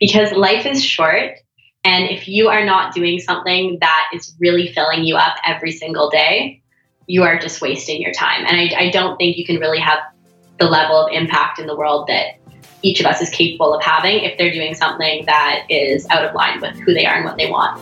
because life is short. And if you are not doing something that is really filling you up every single day, you are just wasting your time. And I, I don't think you can really have the level of impact in the world that each of us is capable of having if they're doing something that is out of line with who they are and what they want.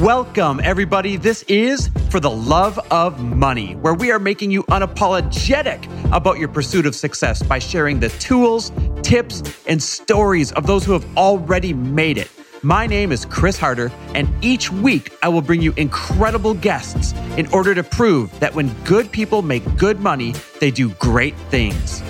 Welcome, everybody. This is For the Love of Money, where we are making you unapologetic about your pursuit of success by sharing the tools, tips, and stories of those who have already made it. My name is Chris Harder, and each week I will bring you incredible guests in order to prove that when good people make good money, they do great things.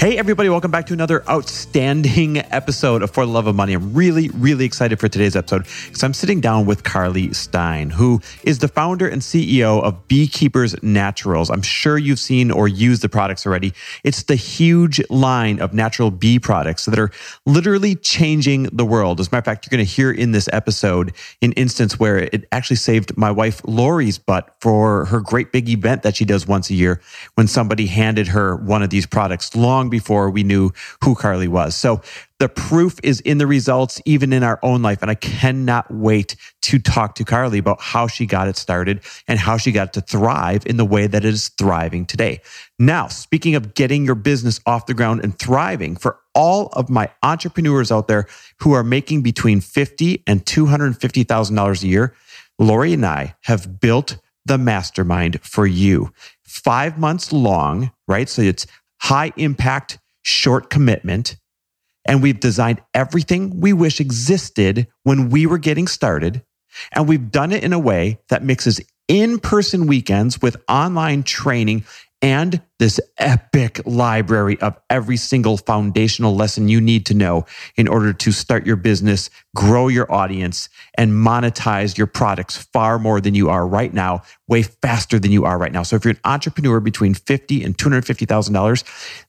Hey, everybody, welcome back to another outstanding episode of For the Love of Money. I'm really, really excited for today's episode because I'm sitting down with Carly Stein, who is the founder and CEO of Beekeeper's Naturals. I'm sure you've seen or used the products already. It's the huge line of natural bee products that are literally changing the world. As a matter of fact, you're going to hear in this episode an instance where it actually saved my wife Lori's butt for her great big event that she does once a year when somebody handed her one of these products long before we knew who Carly was. So the proof is in the results, even in our own life. And I cannot wait to talk to Carly about how she got it started and how she got to thrive in the way that it is thriving today. Now, speaking of getting your business off the ground and thriving, for all of my entrepreneurs out there who are making between 50 and $250,000 a year, Lori and I have built the mastermind for you. Five months long, right? So it's high impact, short commitment. And we've designed everything we wish existed when we were getting started. And we've done it in a way that mixes in person weekends with online training and this epic library of every single foundational lesson you need to know in order to start your business, grow your audience, and monetize your products far more than you are right now, way faster than you are right now. So if you're an entrepreneur between $50 and $250,000,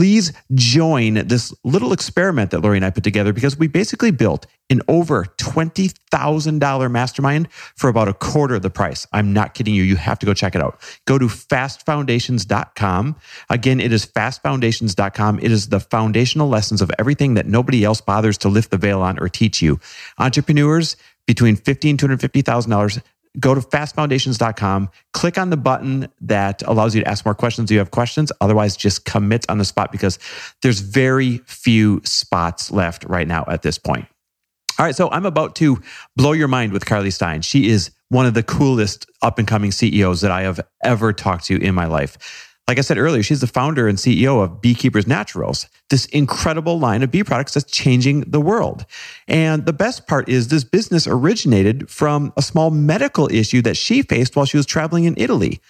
please join this little experiment that Lori and I put together because we basically built an over $20,000 mastermind for about a quarter of the price. I'm not kidding you. You have to go check it out. Go to fastfoundations.com. Again, it is fastfoundations.com. It is the foundational lessons of everything that nobody else bothers to lift the veil on or teach you. Entrepreneurs between $50 and $250,000 go to fastfoundations.com, click on the button that allows you to ask more questions. Do you have questions. Otherwise, just commit on the spot because there's very few spots left right now at this point. All right, so I'm about to blow your mind with Carly Stein. She is one of the coolest up and coming CEOs that I have ever talked to in my life. Like I said earlier, she's the founder and CEO of Beekeeper's Naturals, this incredible line of bee products that's changing the world. And the best part is this business originated from a small medical issue that she faced while she was traveling in Italy.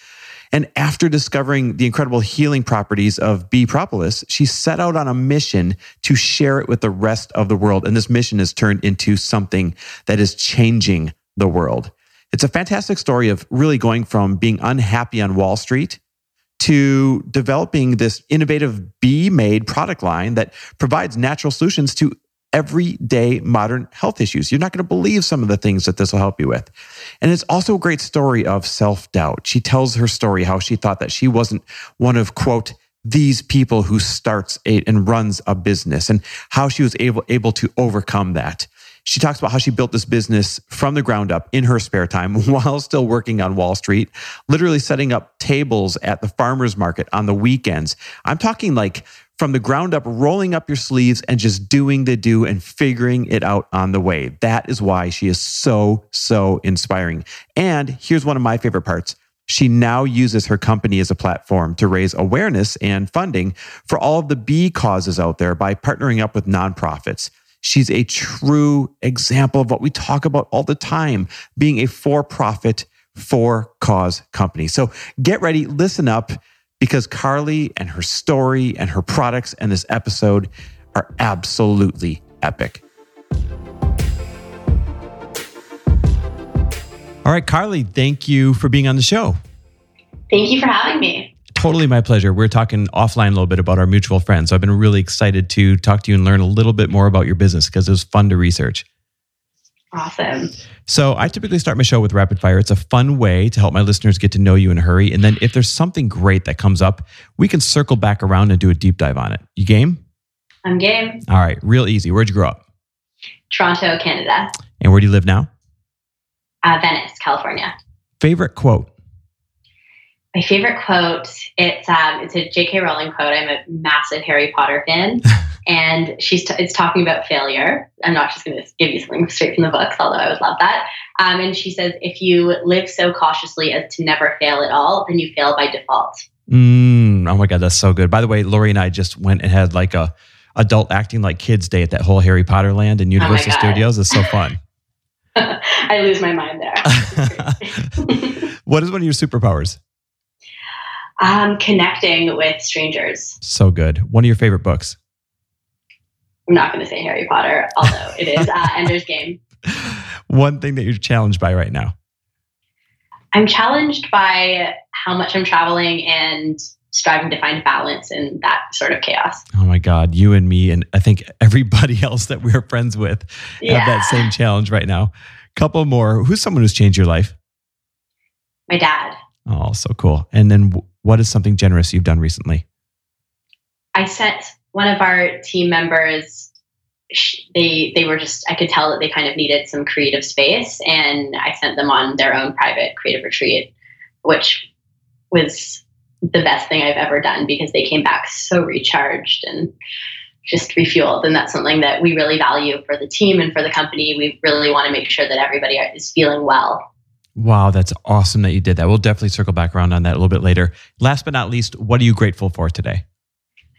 And after discovering the incredible healing properties of bee propolis, she set out on a mission to share it with the rest of the world. And this mission has turned into something that is changing the world. It's a fantastic story of really going from being unhappy on Wall Street to developing this innovative bee made product line that provides natural solutions to everyday modern health issues. You're not going to believe some of the things that this will help you with. And it's also a great story of self doubt. She tells her story how she thought that she wasn't one of, quote, these people who starts a, and runs a business and how she was able, able to overcome that. She talks about how she built this business from the ground up in her spare time while still working on Wall Street, literally setting up tables at the farmer's market on the weekends. I'm talking like from the ground up, rolling up your sleeves and just doing the do and figuring it out on the way. That is why she is so, so inspiring. And here's one of my favorite parts. She now uses her company as a platform to raise awareness and funding for all of the bee causes out there by partnering up with nonprofits. She's a true example of what we talk about all the time being a for profit, for cause company. So get ready, listen up, because Carly and her story and her products and this episode are absolutely epic. All right, Carly, thank you for being on the show. Thank you for having me. Totally my pleasure. We're talking offline a little bit about our mutual friends. So I've been really excited to talk to you and learn a little bit more about your business because it was fun to research. Awesome. So I typically start my show with rapid fire. It's a fun way to help my listeners get to know you in a hurry. And then if there's something great that comes up, we can circle back around and do a deep dive on it. You game? I'm game. All right, real easy. Where'd you grow up? Toronto, Canada. And where do you live now? Uh, Venice, California. Favorite quote? My favorite quote, it's um, it's a J.K. Rowling quote. I'm a massive Harry Potter fan, and she's t- it's talking about failure. I'm not just going to give you something straight from the books, although I would love that. Um, and she says, if you live so cautiously as to never fail at all, then you fail by default. Mm, oh my god, that's so good. By the way, Lori and I just went and had like a adult acting like kids day at that whole Harry Potter land in Universal God. Studios. It's so fun. I lose my mind there. what is one of your superpowers? Um, connecting with strangers. So good. One of your favorite books? I'm not going to say Harry Potter, although it is uh, Ender's Game. One thing that you're challenged by right now? I'm challenged by how much I'm traveling and striving to find balance in that sort of chaos. Oh my God, you and me, and I think everybody else that we're friends with Yeah. have that same challenge right now. Couple more. Who's someone who's changed your life? My dad. Oh, so cool. And then what is something generous you've done recently? I sent one of our team members. They they were just I could tell that they kind of needed some creative space, and I sent them on their own private creative retreat, which was the best thing I've ever done because they came back so recharged and just refueled. And that's something that we really value for the team and for the company. We really want to make sure that everybody is feeling well. Wow, that's awesome that you did that. We'll definitely circle back around on that a little bit later. Last but not least, what are you grateful for today?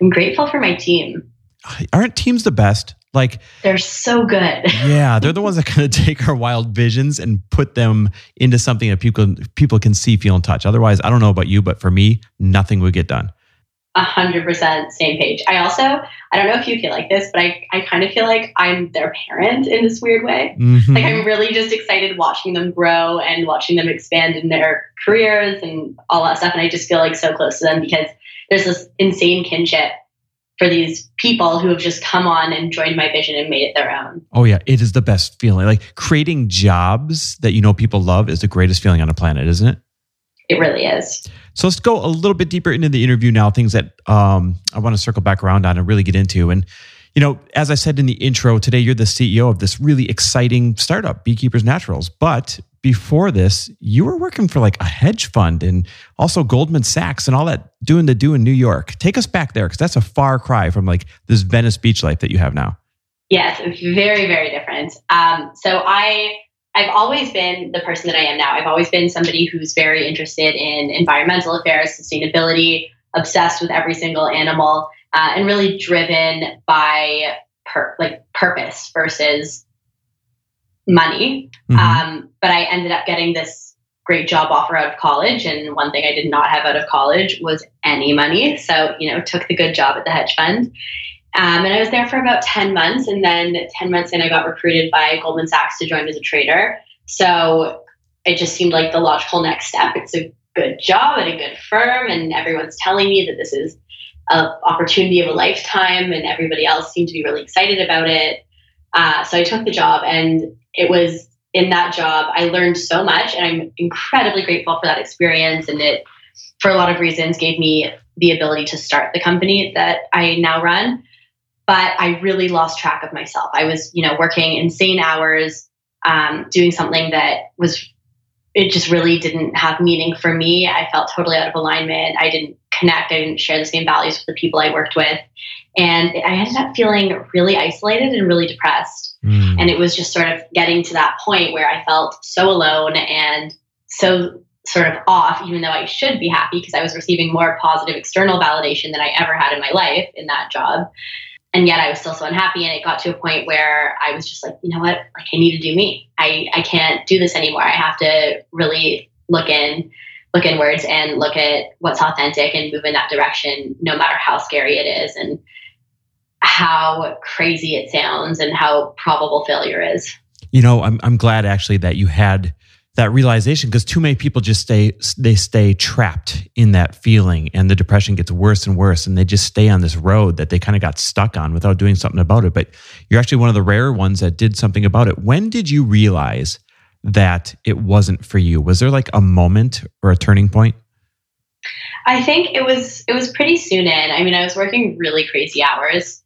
I'm grateful for my team. Aren't teams the best? Like, They're so good. yeah, they're the ones that kind of take our wild visions and put them into something that people people can see, feel, and touch. Otherwise, I don't know about you, but for me, nothing would get done. A hundred percent same page. I also, I don't know if you feel like this, but I, I kind of feel like I'm their parent in this weird way. Mhm. Like I'm really just excited watching them grow and watching them expand in their careers and all that stuff. And I just feel like so close to them because there's this insane kinship for these people who have just come on and joined my vision and made it their own. Oh yeah, it is the best feeling. Like creating jobs that you know people love is the greatest feeling on the planet, isn't it? It really is. So let's go a little bit deeper into the interview now. Things that um, I want to circle back around on and really get into. And you know, as I said in the intro, today you're the CEO of this really exciting startup, Beekeeper's Naturals. But before this, you were working for like a hedge fund and also Goldman Sachs and all that doing the do in New York. Take us back there because that's a far cry from like this Venice beach life that you have now. Yes, very, very different. Um, so I, I've always been the person that I am now. I've always been somebody who's very interested in environmental affairs, sustainability, obsessed with every single animal, uh, and really driven by per- like purpose versus money. Mhm. Um, but I ended up getting this great job offer out of college, and one thing I did not have out of college was any money. So you know, took the good job at the hedge fund. Um, and I was there for about 10 months. And then 10 months in, I got recruited by Goldman Sachs to join as a trader. So it just seemed like the logical next step. It's a good job at a good firm, and everyone's telling me that this is an opportunity of a lifetime, and everybody else seemed to be really excited about it. Uh, so I took the job, and it was in that job I learned so much, and I'm incredibly grateful for that experience. And it, for a lot of reasons, gave me the ability to start the company that I now run but I really lost track of myself. I was, you know, working insane hours, um, doing something that was, it just really didn't have meaning for me. I felt totally out of alignment. I didn't connect. I didn't share the same values with the people I worked with. And I ended up feeling really isolated and really depressed. Mm. And it was just sort of getting to that point where I felt so alone and so sort of off, even though I should be happy because I was receiving more positive external validation than I ever had in my life in that job and yet I was still so unhappy. And it got to a point where I was just like, you know what? Like I need to do me. I, I can't do this anymore. I have to really look in, look inwards and look at what's authentic and move in that direction, no matter how scary it is and how crazy it sounds and how probable failure is. You know, I'm I'm glad actually that you had that realization because too many people just stay they stay trapped in that feeling and the depression gets worse and worse and they just stay on this road that they kind of got stuck on without doing something about it. But you're actually one of the rare ones that did something about it. When did you realize that it wasn't for you? Was there like a moment or a turning point? I think it was it was pretty soon in. I mean i was working really crazy hours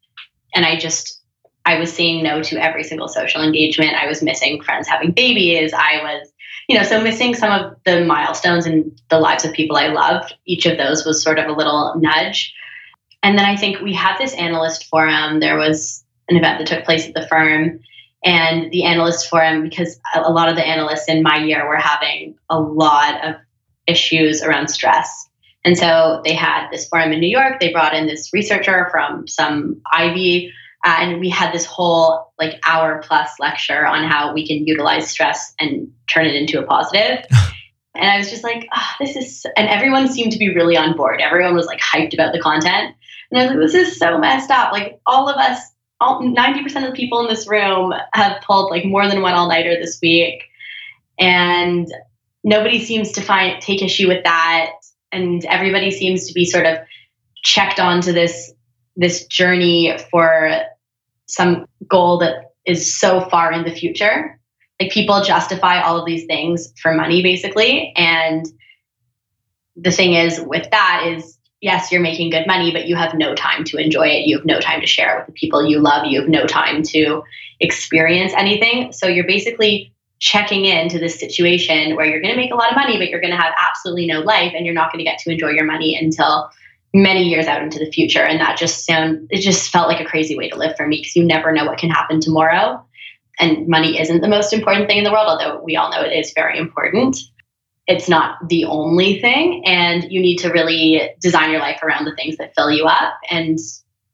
and i just I was saying no to every single social engagement. I was missing friends having babies. I was you know, so missing some of the milestones in the lives of people I loved, each of those was sort of a little nudge. And then I think we had this analyst forum. There was an event that took place at the firm, and the analyst forum, because a lot of the analysts in my year were having a lot of issues around stress. And so they had this forum in New York. They brought in this researcher from some Ivy uh, and we had this whole like hour plus lecture on how we can utilize stress and turn it into a positive. and I was just like, oh, this is, and everyone seemed to be really on board. Everyone was like hyped about the content. And I was like, this is so messed up. Like all of us, all, 90% of the people in this room have pulled like more than one all nighter this week. And nobody seems to find, take issue with that. And everybody seems to be sort of checked onto this this journey for some goal that is so far in the future. Like people justify all of these things for money basically. And the thing is with that is yes, you're making good money, but you have no time to enjoy it. You have no time to share it with the people you love. You have no time to experience anything. So you're basically checking into this situation where you're going to make a lot of money, but you're going to have absolutely no life and you're not going to get to enjoy your money until many years out into the future. And that just sound it just felt like a crazy way to live for me because you never know what can happen tomorrow. And money isn't the most important thing in the world, although we all know it is very important. It's not the only thing. And you need to really design your life around the things that fill you up and,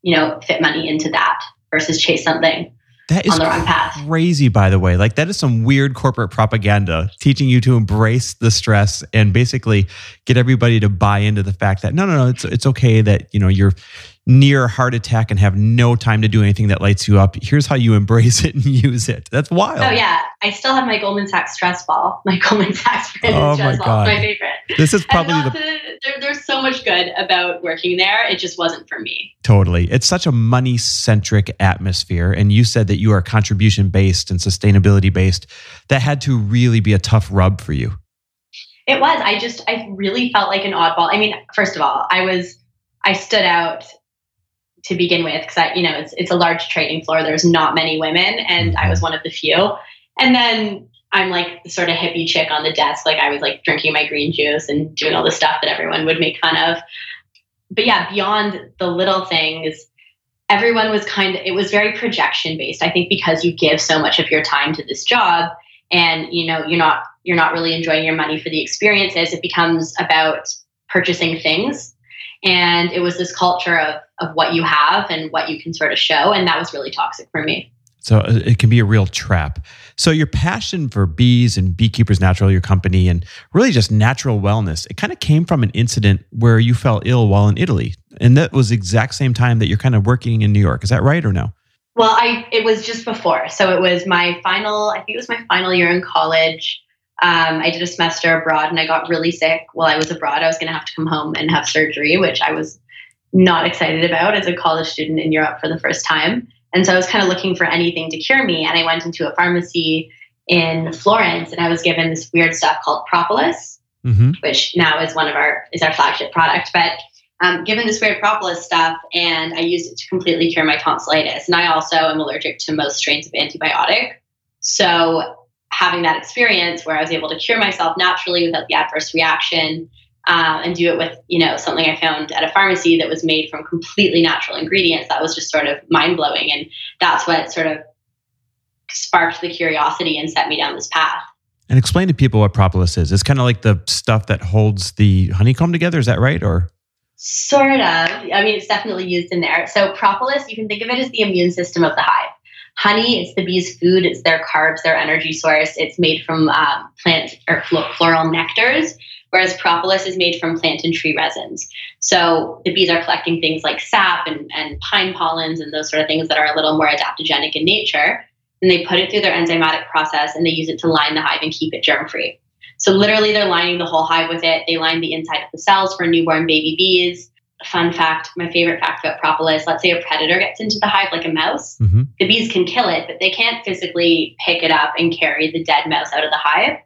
you know, fit money into that versus chase something that is crazy, by the way. Like that is some weird corporate propaganda teaching you to embrace the stress and basically get everybody to buy into the fact that no, no, no, it's it's okay that you know you're near a heart attack and have no time to do anything that lights you up. Here's how you embrace it and use it. That's wild. Oh yeah, I still have my Goldman Sachs stress ball. My Goldman Sachs oh stress my ball. God. My favorite. This is probably the. To, there, there's so much good about working there. It just wasn't for me. Totally, it's such a money centric atmosphere, and you said that you are contribution based and sustainability based. That had to really be a tough rub for you. It was. I just I really felt like an oddball. I mean, first of all, I was I stood out to begin with because you know it's it's a large trading floor. There's not many women, and I was one of the few. And then I'm like the sort of hippie chick on the desk. Like I was like drinking my green juice and doing all the stuff that everyone would make fun of. But yeah, beyond the little things, everyone was kind of it was very projection based. I think because you give so much of your time to this job and you know you're not you're not really enjoying your money for the experiences, it becomes about purchasing things and it was this culture of of what you have and what you can sort of show and that was really toxic for me. So uh, it can be a real trap. So your passion for bees and beekeepers natural your company and really just natural wellness it kind of came from an incident where you fell ill while in italy and that was the exact same time that you're kind of working in new york. Is that right or no? Well i it was just before. So it was my final i think it was my final year in college um, I did a semester abroad and I got really sick while I was abroad. I was going to have to come home and have surgery, which I was not excited about as a college student in Europe for the first time. And so I was kind of looking for anything to cure me. And I went into a pharmacy in Florence and I was given this weird stuff called propolis, mm-hmm. which now is one of our is our flagship product. But um, given this weird propolis stuff, and I used it to completely cure my tonsillitis. And I also am allergic to most strains of antibiotic. So having that experience where I was able to cure myself naturally without the adverse reaction uh, and do it with you know something I found at a pharmacy that was made from completely natural ingredients that was just sort of mind blowing and that's what sort of sparked the curiosity and set me down this path. And explain to people what propolis is. It's kind of like the stuff that holds the honeycomb together. Is that right? Or sort of. I mean, it's definitely used in there. So propolis, you can think of it as the immune system of the hive honey it's the bees food it's their carbs their energy source it's made from um, plant or floral nectars whereas propolis is made from plant and tree resins so the bees are collecting things like sap and, and pine pollens and those sort of things that are a little more adaptogenic in nature and they put it through their enzymatic process and they use it to line the hive and keep it germ free So literally, they're lining the whole hive with it. They line the inside of the cells for newborn baby bees. Fun fact my favorite fact about propolis let's say a predator gets into the hive like a mouse. Mm-hmm. The bees can kill it, but they can't physically pick it up and carry the dead mouse out of the hive.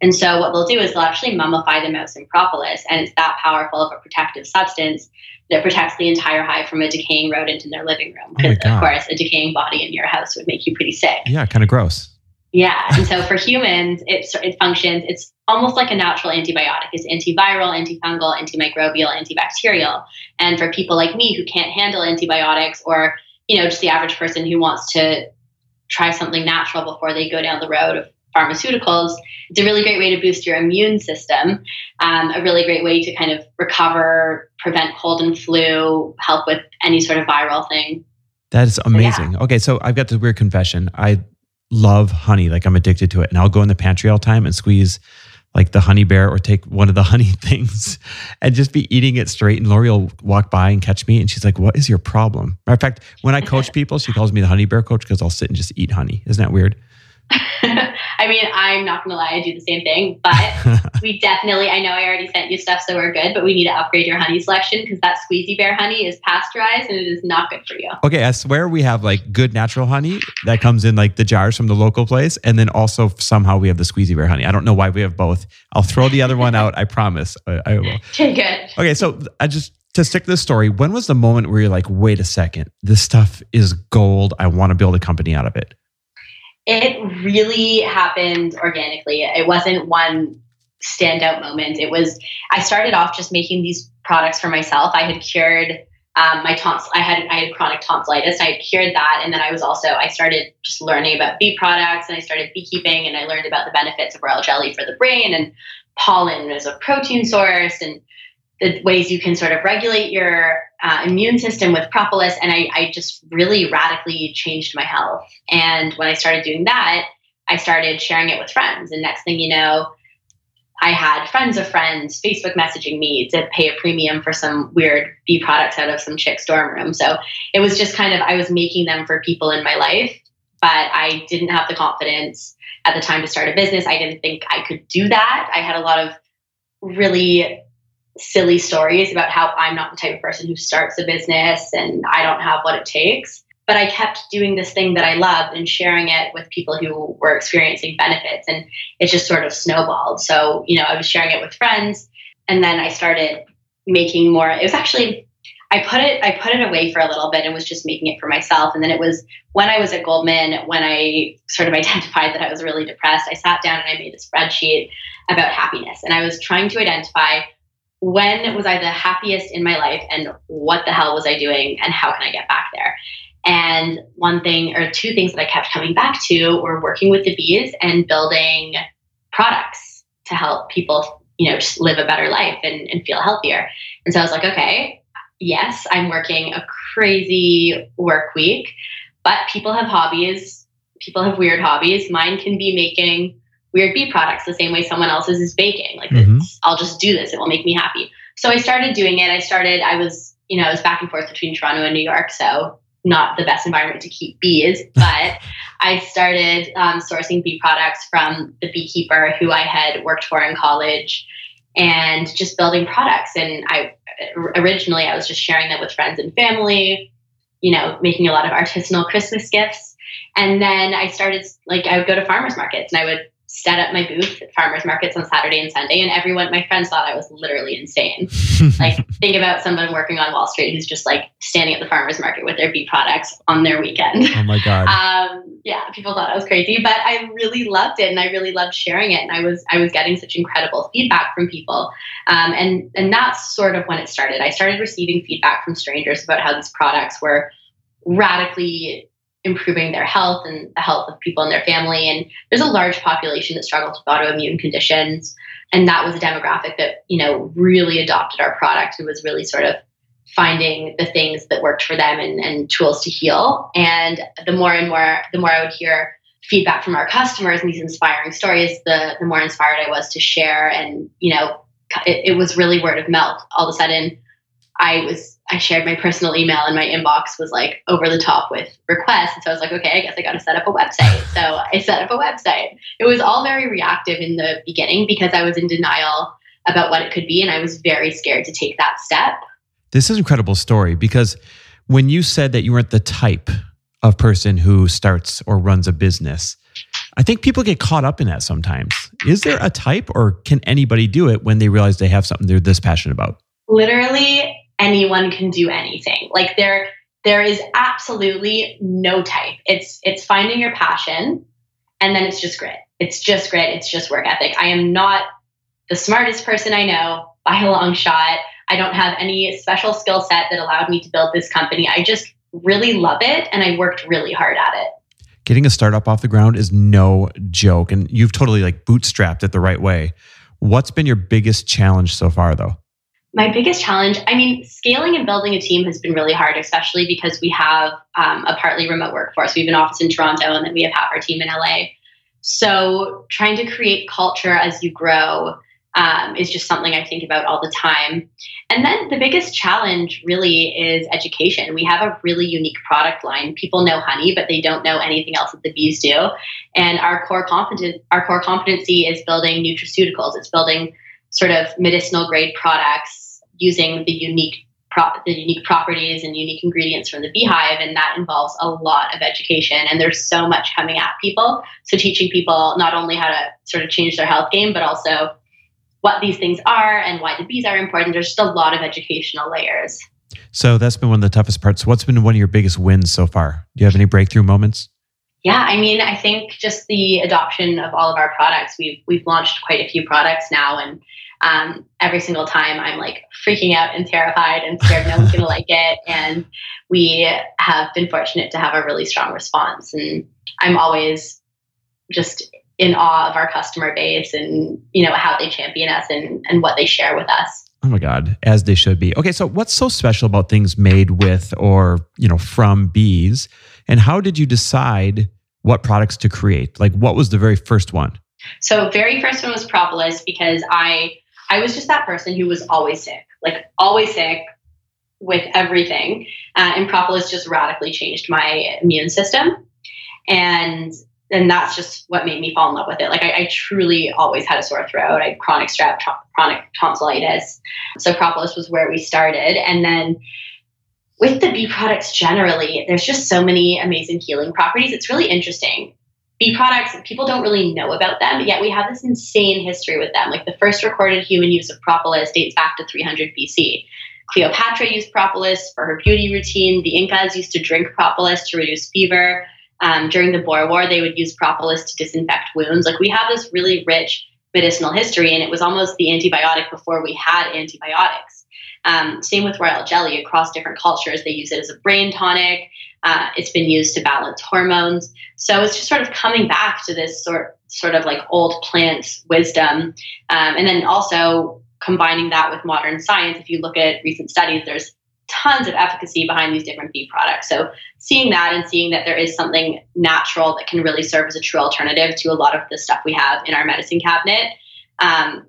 And so what they'll do is they'll actually mummify the mouse in propolis, and it's that powerful of a protective substance that protects the entire hive from a decaying rodent in their living room. Because oh of course, a decaying body in your house would make you pretty sick. Yeah, kind of gross. Yeah, and so for humans, it it functions. It's almost like a natural antibiotic. It's antiviral, antifungal, antimicrobial, antibacterial. And for people like me who can't handle antibiotics, or you know, just the average person who wants to try something natural before they go down the road of pharmaceuticals, it's a really great way to boost your immune system, um, a really great way to kind of recover, prevent cold and flu, help with any sort of viral thing. That is amazing. So, yeah. Okay, so I've got this weird confession. I love honey, like I'm addicted to it. And I'll go in the pantry all the time and squeeze like the honey bear or take one of the honey things and just be eating it straight. And Lori will walk by and catch me and she's like, What is your problem? Matter of fact, when I coach people, she calls me the honey bear coach because I'll sit and just eat honey. Isn't that weird? I mean, I'm not gonna lie, I do the same thing, but we definitely, I know I already sent you stuff, so we're good, but we need to upgrade your honey selection because that squeezy bear honey is pasteurized and it is not good for you. Okay, I swear we have like good natural honey that comes in like the jars from the local place, and then also somehow we have the squeezy bear honey. I don't know why we have both. I'll throw the other one out, I promise. I, I will. Okay, good. Okay, so I just to stick to the story, when was the moment where you're like, wait a second, this stuff is gold. I want to build a company out of it? It really happened organically. It wasn't one standout moment. It was, I started off just making these products for myself. I had cured um, my tons. I had I had chronic tonsillitis. I had cured that, and then I was also I started just learning about bee products, and I started beekeeping, and I learned about the benefits of royal jelly for the brain and pollen as a protein source, and the ways you can sort of regulate your uh, immune system with propolis. And I, I just really radically changed my health. And when I started doing that, I started sharing it with friends. And next thing you know, I had friends of friends Facebook messaging me to pay a premium for some weird bee products out of some chick's dorm room. So it was just kind of, I was making them for people in my life, but I didn't have the confidence at the time to start a business. I didn't think I could do that. I had a lot of really silly stories about how I'm not the type of person who starts a business and I don't have what it takes. But I kept doing this thing that I loved and sharing it with people who were experiencing benefits. And it just sort of snowballed. So, you know, I was sharing it with friends and then I started making more. It was actually, I put it, I put it away for a little bit and was just making it for myself. And then it was when I was at Goldman, when I sort of identified that I was really depressed, I sat down and I made a spreadsheet about happiness. And I was trying to identify when was I the happiest in my life and what the hell was I doing and how can I get back there? And one thing or two things that I kept coming back to were working with the bees and building products to help people, you know, just live a better life and, and feel healthier. And so I was like, okay, yes, I'm working a crazy work week, but people have hobbies. People have weird hobbies. Mine can be making weird bee products the same way someone else's is baking. Like, mm-hmm. I'll just do this. It will make me happy. So I started doing it. I started, I was, you know, I was back and forth between Toronto and New York. So not the best environment to keep bees, but I started um, sourcing bee products from the beekeeper who I had worked for in college and just building products. And I originally I was just sharing them with friends and family, you know, making a lot of artisanal Christmas gifts. And then I started like I would go to farmers markets and I would set up my booth at farmers markets on Saturday and Sunday, and everyone, my friends thought I was literally insane. like, think about someone working on Wall Street who's just like standing at the farmers market with their bee products on their weekend. Oh my god! Um, yeah, people thought I was crazy, but I really loved it, and I really loved sharing it, and I was I was getting such incredible feedback from people, um, and and that's sort of when it started. I started receiving feedback from strangers about how these products were radically improving their health and the health of people in their family. And there's a large population that struggles with autoimmune conditions. And that was a demographic that, you know, really adopted our product and was really sort of finding the things that worked for them and, and tools to heal. And the more and more, the more I would hear feedback from our customers and these inspiring stories, the, the more inspired I was to share. And, you know, it, it was really word of mouth. All of a sudden, I was I shared my personal email and my inbox was like over the top with requests. And so I was like, okay, I guess I got to set up a website. so I set up a website. It was all very reactive in the beginning because I was in denial about what it could be and I was very scared to take that step. This is an incredible story because when you said that you weren't the type of person who starts or runs a business, I think people get caught up in that sometimes. Is there a type or can anybody do it when they realize they have something they're this passionate about? Literally anyone can do anything. Like there there is absolutely no type. It's it's finding your passion and then it's just grit. It's just grit, it's just work ethic. I am not the smartest person I know by a long shot. I don't have any special skill set that allowed me to build this company. I just really love it and I worked really hard at it. Getting a startup off the ground is no joke and you've totally like bootstrapped it the right way. What's been your biggest challenge so far though? My biggest challenge, I mean, scaling and building a team has been really hard, especially because we have um, a partly remote workforce. We have an office in Toronto and then we have half our team in LA. So trying to create culture as you grow um, is just something I think about all the time. And then the biggest challenge really is education. We have a really unique product line. People know honey, but they don't know anything else that the bees do. And our core competent, our core competency is building nutraceuticals. It's building sort of medicinal grade products using the unique the unique properties and unique ingredients from the beehive and that involves a lot of education and there's so much coming at people so teaching people not only how to sort of change their health game but also what these things are and why the bees are important. There's just a lot of educational layers. So that's been one of the toughest parts. What's been one of your biggest wins so far? Do you have any breakthrough moments? Yeah, I mean, I think just the adoption of all of our products. We've we've launched quite a few products now, and um, every single time I'm like freaking out and terrified and scared no one's gonna like it. And we have been fortunate to have a really strong response, and I'm always just in awe of our customer base and you know how they champion us and, and what they share with us. Oh my god as they should be. Okay so what's so special about things made with or you know from bees? And how did you decide what products to create? Like what was the very first one? So very first one was propolis because i i was just that person who was always sick like always sick with everything uh, and propolis just radically changed my immune system and and that's just what made me fall in love with it. Like I, I truly always had a sore throat. I had chronic strep, chronic tonsillitis. So propolis was where we started, and then with the bee products generally, there's just so many amazing healing properties. It's really interesting. Bee products, people don't really know about them, yet we have this insane history with them. Like the first recorded human use of propolis dates back to 300 BC. Cleopatra used propolis for her beauty routine. The Incas used to drink propolis to reduce fever um, during the Boer War, they would use propolis to disinfect wounds. Like we have this really rich medicinal history, and it was almost the antibiotic before we had antibiotics. Um, same with royal jelly across different cultures. They use it as a brain tonic. Uh, it's been used to balance hormones. So it's just sort of coming back to this sort sort of like old plant wisdom, um, and then also combining that with modern science. If you look at recent studies, there's tons of efficacy behind these different bee products. So seeing that and seeing that there is something natural that can really serve as a true alternative to a lot of the stuff we have in our medicine cabinet. Um,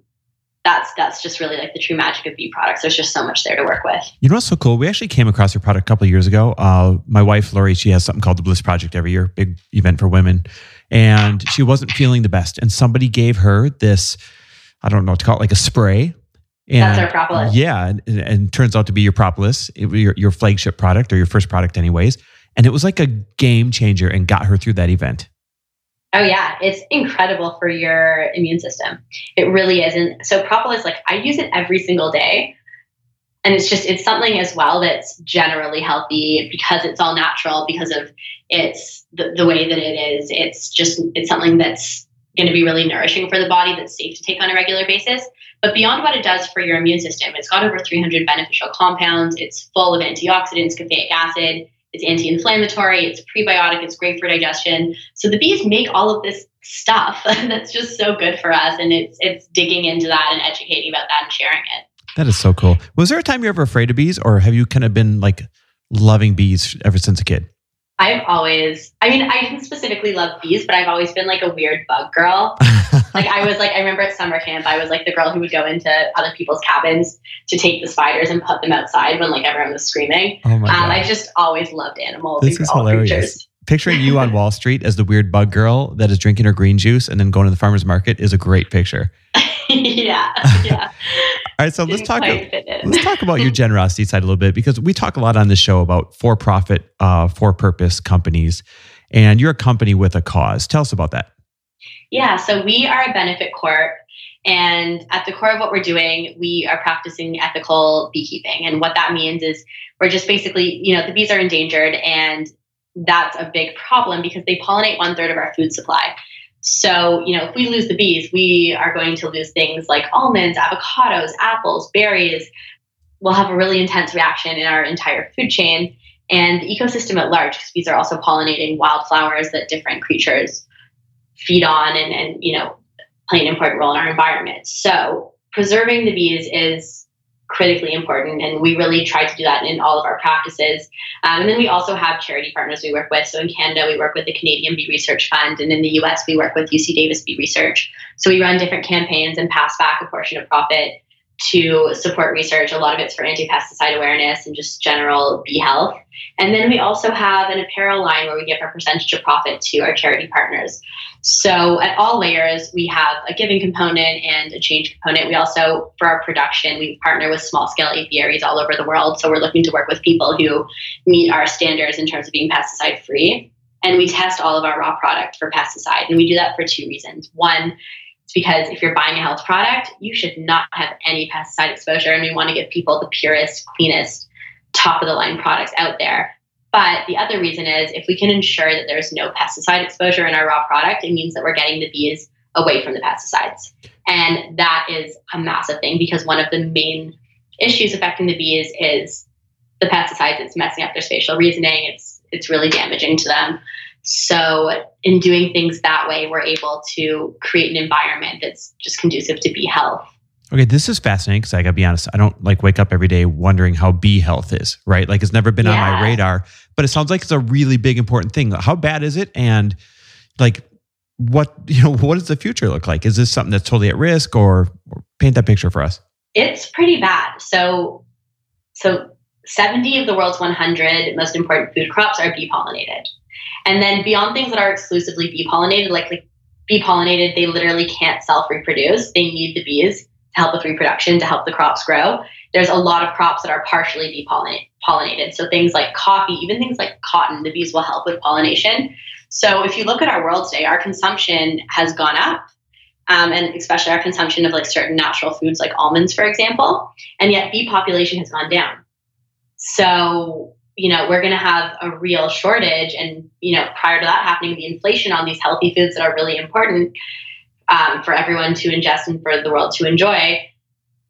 that's that's just really like the true magic of bee products. There's just so much there to work with. You know what's so cool? We actually came across your product a couple years ago. Uh, my wife Lori, she has something called the Bliss Project every year, big event for women, and she wasn't feeling the best, and somebody gave her this. I don't know what to call it, like a spray and, That's our propolis. Yeah, and, and turns out to be your propolis, your, your flagship product or your first product, anyways. And it was like a game changer and got her through that event. Oh yeah, it's incredible for your immune system. It really is. And so propolis, like I use it every single day. And it's just it's something as well that's generally healthy because it's all natural, because of it's the, the way that it is. It's just it's something that's going to be really nourishing for the body that's safe to take on a regular basis. But beyond what it does for your immune system, it's got over 300 beneficial compounds. It's full of antioxidants, caffeic acid. It's anti-inflammatory. It's prebiotic. It's great for digestion. So the bees make all of this stuff that's just so good for us, and it's it's digging into that and educating about that and sharing it. That is so cool. Was there a time you're ever afraid of bees, or have you kind of been like loving bees ever since a kid? I've always, I mean, I didn't specifically love bees, but I've always been like a weird bug girl. like I was like I remember at summer camp I was like the girl who would go into other people's cabins to take the spiders and put them outside when like everyone was screaming. Oh my Um. I just always loved animals. This is hilarious. creatures. Picturing you on Wall Street as the weird bug girl that is drinking her green juice and then going to the farmer's market is a great picture. yeah, yeah. All right, so let's talk. Let's talk about your generosity side a little bit because we talk a lot on the show about for-profit, uh, for-purpose companies, and you're a company with a cause. Tell us about that. Yeah, so we are a benefit corp. And at the core of what we're doing, we are practicing ethical beekeeping. And what that means is we're just basically, you know, the bees are endangered, and that's a big problem because they pollinate one third of our food supply. So, you know, if we lose the bees, we are going to lose things like almonds, avocados, apples, berries. We'll have a really intense reaction in our entire food chain and the ecosystem at large, because bees are also pollinating wildflowers that different creatures feed on and, and you know, play an important role in our environment. So preserving the bees is critically important, and we really try to do that in all of our practices. Um, and then we also have charity partners we work with. So in Canada, we work with the Canadian Bee Research Fund, and in the US, we work with UC Davis Bee Research. So we run different campaigns and pass back a portion of profit to support research. A lot of it's for anti-pesticide awareness and just general bee health. And then we also have an apparel line where we give a percentage of profit to our charity partners. So at all layers, we have a giving component and a change component. We also, for our production, we partner with small scale apiaries all over the world. So we're looking to work with people who meet our standards in terms of being pesticide free. And we test all of our raw product for pesticide. And we do that for two reasons. One, it's because if you're buying a health product, you should not have any pesticide exposure. And we want to give people the purest, cleanest, top of the line products out there. But the other reason is if we can ensure that there's no pesticide exposure in our raw product, it means that we're getting the bees away from the pesticides. And that is a massive thing because one of the main issues affecting the bees is the pesticides. It's messing up their spatial reasoning. It's it's really damaging to them. So in doing things that way, we're able to create an environment that's just conducive to bee health. Okay, this is fascinating because I gotta be honest, I don't like wake up every day wondering how bee health is, right? Like it's never been on my radar, but it sounds like it's a really big important thing. How bad is it? And like what you know, what does the future look like? Is this something that's totally at risk or, or paint that picture for us? It's pretty bad. So so 70 of the world's 100 most important food crops are bee pollinated. And then beyond things that are exclusively bee pollinated, like, like bee pollinated, they literally can't self reproduce. They need the bees to help with reproduction, to help the crops grow. There's a lot of crops that are partially bee pollinated. So things like coffee, even things like cotton, the bees will help with pollination. So if you look at our world today, our consumption has gone up. Um, and especially our consumption of like certain natural foods like almonds, for example, and yet bee population has gone down. So you know we're going to have a real shortage, and you know prior to that happening, the inflation on these healthy foods that are really important um, for everyone to ingest and for the world to enjoy,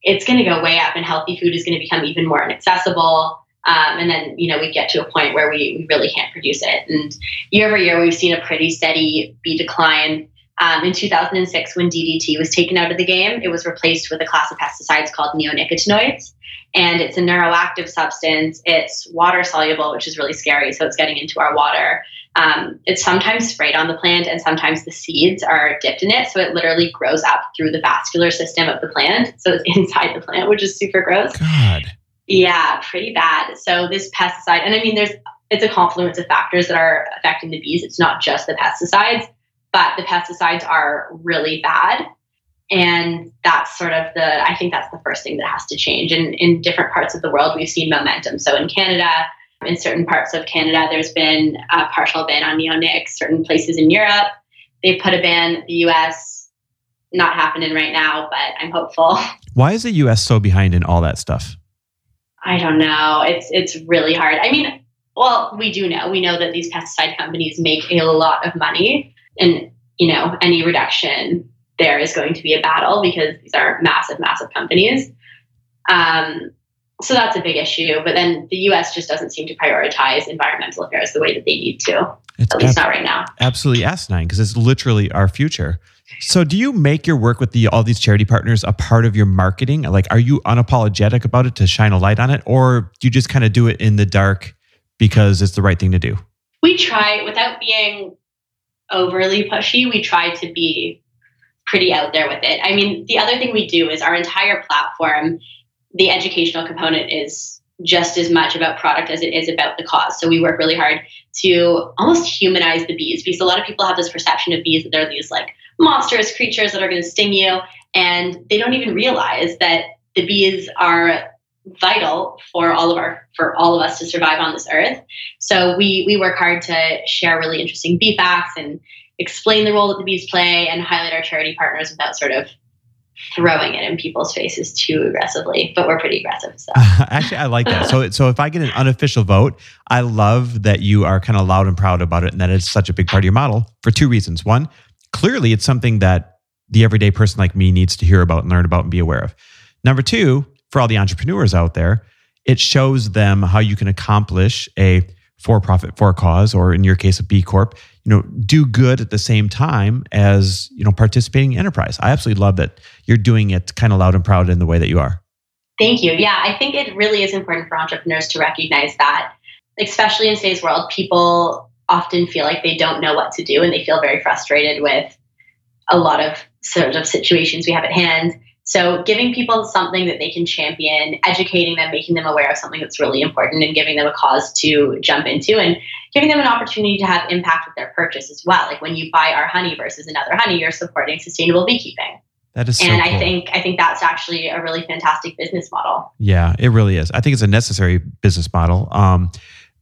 it's going to go way up, and healthy food is going to become even more inaccessible. Um, and then you know we get to a point where we, we really can't produce it. And year over year, we've seen a pretty steady bee decline. Um, in 2006, when DDT was taken out of the game, it was replaced with a class of pesticides called neonicotinoids. And it's a neuroactive substance. It's water soluble, which is really scary. So it's getting into our water. Um, it's sometimes sprayed on the plant, and sometimes the seeds are dipped in it. So it literally grows up through the vascular system of the plant. So it's inside the plant, which is super gross. God. Yeah, pretty bad. So this pesticide, and I mean, there's it's a confluence of factors that are affecting the bees. It's not just the pesticides, but the pesticides are really bad. And that's sort of the, I think that's the first thing that has to change. And in different parts of the world, we've seen momentum. So in Canada, in certain parts of Canada, there's been a partial ban on neonics. Certain places in Europe, they've put a ban. The US, not happening right now, but I'm hopeful. Why is the US so behind in all that stuff? I don't know. It's it's really hard. I mean, well, we do know. We know that these pesticide companies make a lot of money, and you know, any reduction there is going to be a battle because these are massive, massive companies. Um, so that's a big issue. But then the U.S. just doesn't seem to prioritize environmental affairs the way that they need to. It's At least ab- not right now. absolutely asinine because it's literally our future. So, do you make your work with the all these charity partners a part of your marketing? Like, are you unapologetic about it to shine a light on it, or do you just kind of do it in the dark because it's the right thing to do? we try without being overly pushy we try to be pretty out there with it. I mean, the other thing we do is our entire platform, the educational component is just as much about product as it is about the cause. So we work really hard to almost humanize the bees because a lot of people have this perception of bees that they're these like monstrous creatures that are going to sting you. And they don't even realize that the bees are vital for all of our for all of us to survive on this earth. So we we work hard to share really interesting bee facts and explain the role that the bees play and highlight our charity partners without sort of throwing it in people's faces too aggressively, but we're pretty aggressive. So actually, I like that. So, so if I get an unofficial vote, I love that you are kind of loud and proud about it, and that it's such a big part of your model for two reasons. One, clearly, it's something that the everyday person like me needs to hear about and learn about and be aware of. Number two, for all the entrepreneurs out there, it shows them how you can accomplish a for profit for cause or in your case a b corp you know do good at the same time as you know participating in enterprise. I absolutely love that you're doing it kind of loud and proud in the way that you are. Thank you. Yeah i think it really is important for entrepreneurs to recognize that especially in today's world people often feel like they don't know what to do and they feel very frustrated with a lot of sort of situations we have at hand so giving people something that they can champion, educating them, making them aware of something that's really important and giving them a cause to jump into and giving them an opportunity to have impact with their purchase as well. Like when you buy our honey versus another honey, you're supporting sustainable beekeeping. That is so and cool. I think I think that's actually a really fantastic business model. Yeah, it really is. I think it's a necessary business model. Um,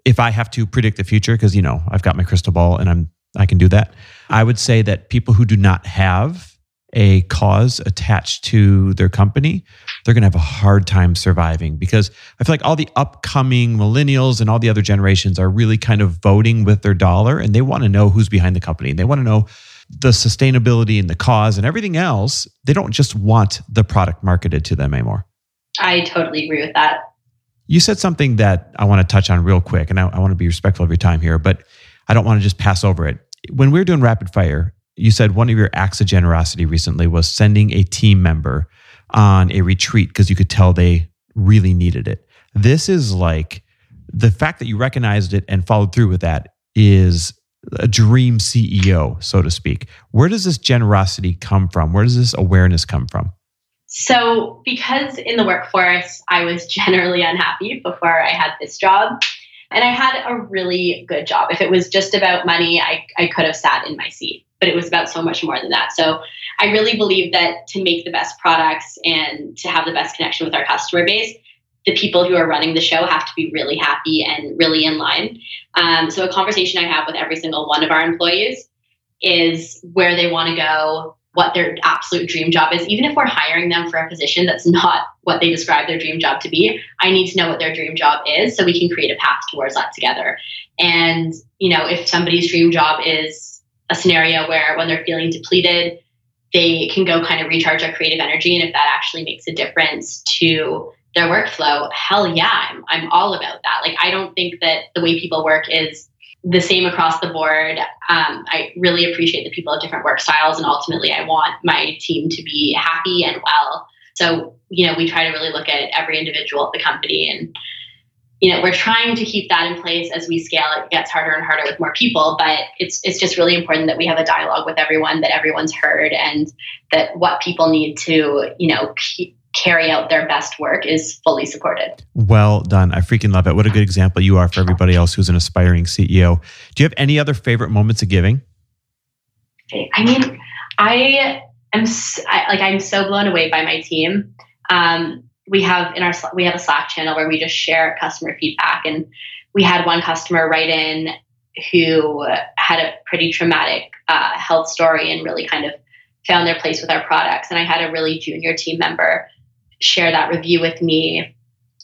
if I have to predict the future, because you know I've got my crystal ball and I'm I can do that, I would say that people who do not have a cause attached to their company, they're going to have a hard time surviving because I feel like all the upcoming millennials and all the other generations are really kind of voting with their dollar and they want to know who's behind the company. They want to know the sustainability and the cause and everything else. They don't just want the product marketed to them anymore. I totally agree with that. You said something that I want to touch on real quick, and I, I want to be respectful of your time here, but I don't want to just pass over it. When we were doing rapid fire, you said one of your acts of generosity recently was sending a team member on a retreat because you could tell they really needed it. This is like the fact that you recognized it and followed through with that is a dream CEO, so to speak. Where does this generosity come from? Where does this awareness come from? So, because in the workforce, I was generally unhappy before I had this job. And I had a really good job. If it was just about money, I, I could have sat in my seat but it was about so much more than that. So I really believe that to make the best products and to have the best connection with our customer base, the people who are running the show have to be really happy and really in line. Um, so a conversation I have with every single one of our employees is where they want to go, what their absolute dream job is. Even if we're hiring them for a position that's not what they describe their dream job to be, I need to know what their dream job is so we can create a path towards that together. And, you know, if somebody's dream job is a scenario where when they're feeling depleted, they can go kind of recharge their creative energy. And if that actually makes a difference to their workflow, hell yeah, I'm, I'm all about that. Like, I don't think that the way people work is the same across the board. Um, I really appreciate that people have different work styles, and ultimately, I want my team to be happy and well. So, you know, we try to really look at every individual at the company and you know, we're trying to keep that in place as we scale. It gets harder and harder with more people, but it's it's just really important that we have a dialogue with everyone, that everyone's heard, and that what people need to, you know, keep, carry out their best work is fully supported. Well done. I freaking love it. What a good example you are for everybody else who's an aspiring CEO. Do you have any other favorite moments of giving? I mean, I am I, like I'm so blown away by my team. Um, we have in our we have a Slack channel where we just share customer feedback, and we had one customer write in who had a pretty traumatic uh, health story and really kind of found their place with our products. And I had a really junior team member share that review with me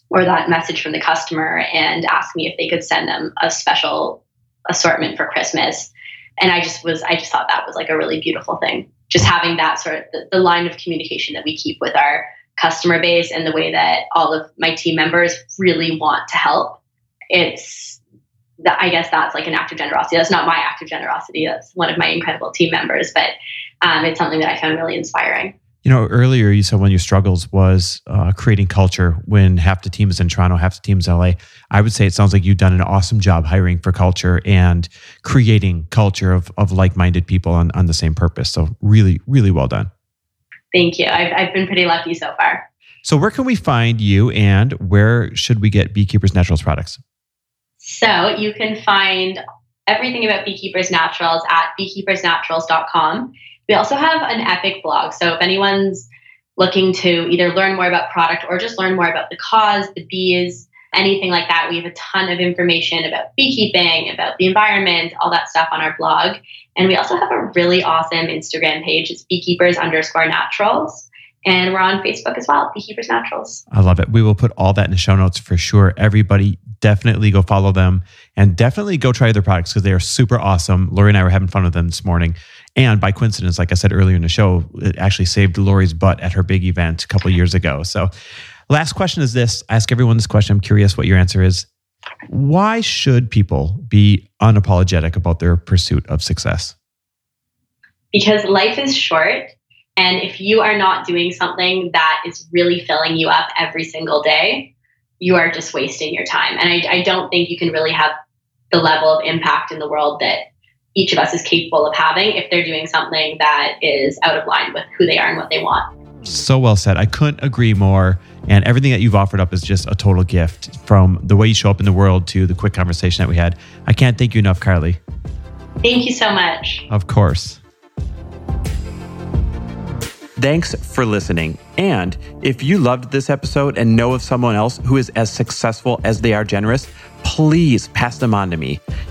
or that message from the customer and ask me if they could send them a special assortment for Christmas. And I just was, I just thought that was like a really beautiful thing. Just having that sort of the, the line of communication that we keep with our customer base and the way that all of my team members really want to help. It's I guess that's like an act of generosity. That's not my act of generosity. That's one of my incredible team members, but um, it's something that I found really inspiring. You know, earlier you said one of your struggles was uh, creating culture when half the team is in Toronto, half the team is LA. I would say it sounds like you've done an awesome job hiring for culture and creating culture of, of like minded people on, on the same purpose. So, really, really well done. Thank you. I've, I've been pretty lucky so far. So, where can we find you and where should we get Beekeeper's Naturals products? So, you can find everything about Beekeeper's Naturals at beekeepersnaturals.com. We also have an epic blog. So if anyone's looking to either learn more about product or just learn more about the cause, the bees, anything like that, we have a ton of information about beekeeping, about the environment, all that stuff on our blog. And we also have a really awesome Instagram page. It's beekeepers underscore naturals. And we're on Facebook as well, Beekeeper's Naturals. I love it. We will put all that in the show notes for sure. Everybody definitely go follow them and definitely go try their products because they are super awesome. Lori and I were having fun with them this morning. And by coincidence, like I said earlier in the show, it actually saved Lori's butt at her big event a couple years ago. So, last question is this I ask everyone this question. I'm curious what your answer is. Why should people be unapologetic about their pursuit of success? Because life is short. And if you are not doing something that is really filling you up every single day, you are just wasting your time. And I, I don't think you can really have the level of impact in the world that each of us is capable of having if they're doing something that is out of line with who they are and what they want. So well said. I couldn't agree more. And everything that you've offered up is just a total gift from the way you show up in the world to the quick conversation that we had. I can't thank you enough, Carly. Thank you so much. Of course. Thanks for listening. And if you loved this episode and know of someone else who is as successful as they are generous, please pass them on to me.